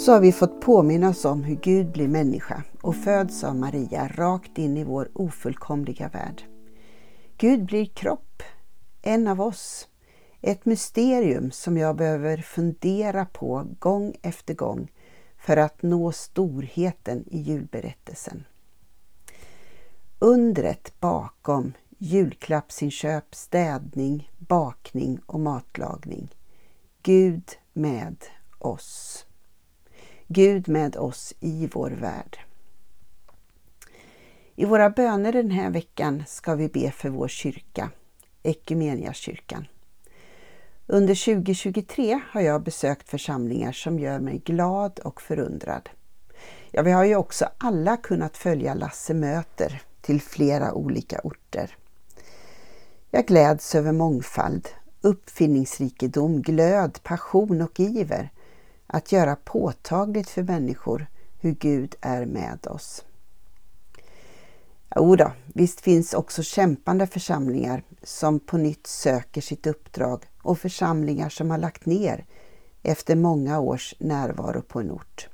så har vi fått påminnas om hur Gud blir människa och föds av Maria rakt in i vår ofullkomliga värld. Gud blir kropp, en av oss. Ett mysterium som jag behöver fundera på gång efter gång för att nå storheten i julberättelsen. Undret bakom julklappsinköp, städning, bakning och matlagning. Gud med oss. Gud med oss i vår värld. I våra böner den här veckan ska vi be för vår kyrka, Ekumeniakyrkan. Under 2023 har jag besökt församlingar som gör mig glad och förundrad. Ja, vi har ju också alla kunnat följa Lasse Möter till flera olika orter. Jag gläds över mångfald, uppfinningsrikedom, glöd, passion och iver att göra påtagligt för människor hur Gud är med oss. Jo då, visst finns också kämpande församlingar som på nytt söker sitt uppdrag och församlingar som har lagt ner efter många års närvaro på en ort.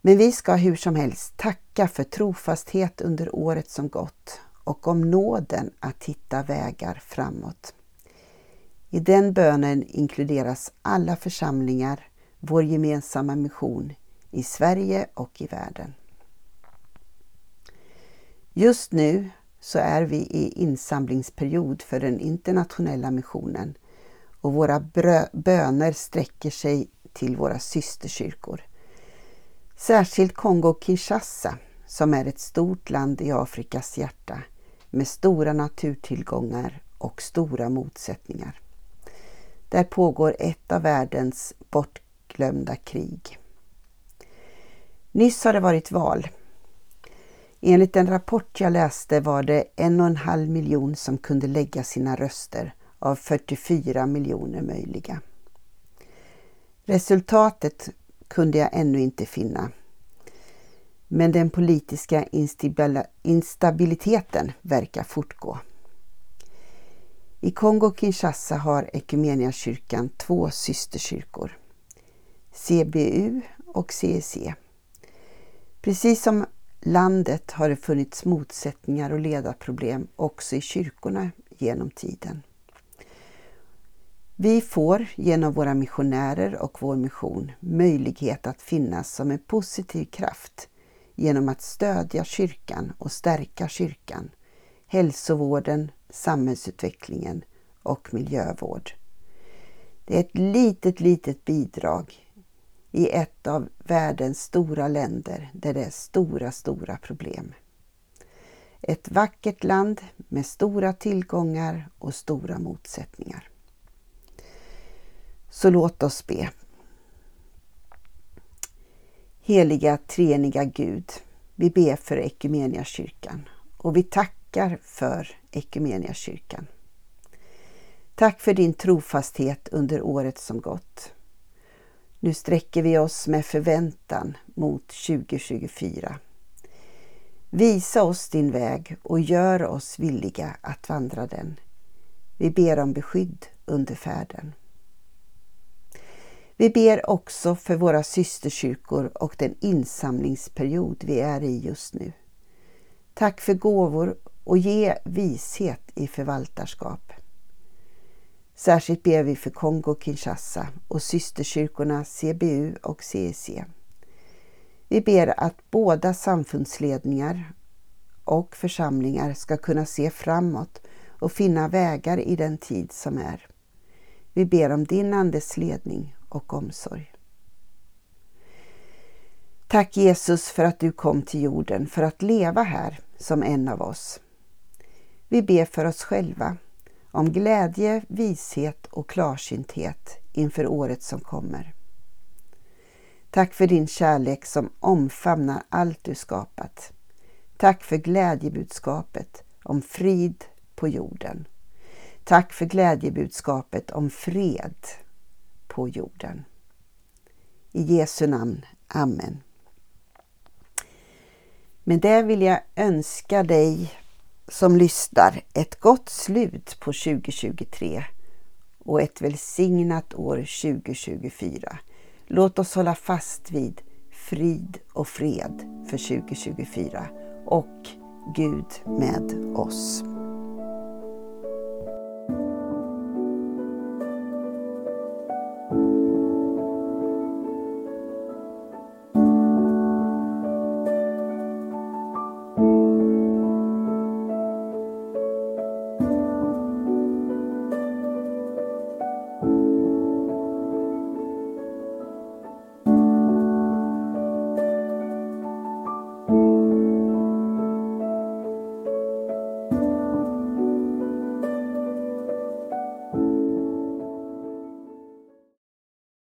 Men vi ska hur som helst tacka för trofasthet under året som gått och om nåden att hitta vägar framåt. I den bönen inkluderas alla församlingar, vår gemensamma mission i Sverige och i världen. Just nu så är vi i insamlingsperiod för den internationella missionen och våra böner sträcker sig till våra systerkyrkor. Särskilt Kongo-Kinshasa som är ett stort land i Afrikas hjärta med stora naturtillgångar och stora motsättningar. Där pågår ett av världens bortglömda krig. Nyss har det varit val. Enligt en rapport jag läste var det en och en halv miljon som kunde lägga sina röster av 44 miljoner möjliga. Resultatet kunde jag ännu inte finna. Men den politiska instabiliteten verkar fortgå. I Kongo-Kinshasa har Equmeniakyrkan två systerkyrkor, CBU och CEC. Precis som landet har det funnits motsättningar och ledarproblem också i kyrkorna genom tiden. Vi får genom våra missionärer och vår mission möjlighet att finnas som en positiv kraft genom att stödja kyrkan och stärka kyrkan, hälsovården, samhällsutvecklingen och miljövård. Det är ett litet, litet bidrag i ett av världens stora länder där det är stora, stora problem. Ett vackert land med stora tillgångar och stora motsättningar. Så låt oss be. Heliga treeniga Gud, vi ber för Ekumeniakyrkan och vi tackar tackar för kyrkan. Tack för din trofasthet under året som gått. Nu sträcker vi oss med förväntan mot 2024. Visa oss din väg och gör oss villiga att vandra den. Vi ber om beskydd under färden. Vi ber också för våra systerkyrkor och den insamlingsperiod vi är i just nu. Tack för gåvor och ge vishet i förvaltarskap. Särskilt ber vi för Kongo-Kinshasa och systerkyrkorna CBU och CEC. Vi ber att båda samfundsledningar och församlingar ska kunna se framåt och finna vägar i den tid som är. Vi ber om din Andes ledning och omsorg. Tack Jesus för att du kom till jorden för att leva här som en av oss. Vi ber för oss själva om glädje, vishet och klarsynthet inför året som kommer. Tack för din kärlek som omfamnar allt du skapat. Tack för glädjebudskapet om frid på jorden. Tack för glädjebudskapet om fred på jorden. I Jesu namn. Amen. Med det vill jag önska dig som lyssnar ett gott slut på 2023 och ett välsignat år 2024. Låt oss hålla fast vid frid och fred för 2024 och Gud med oss.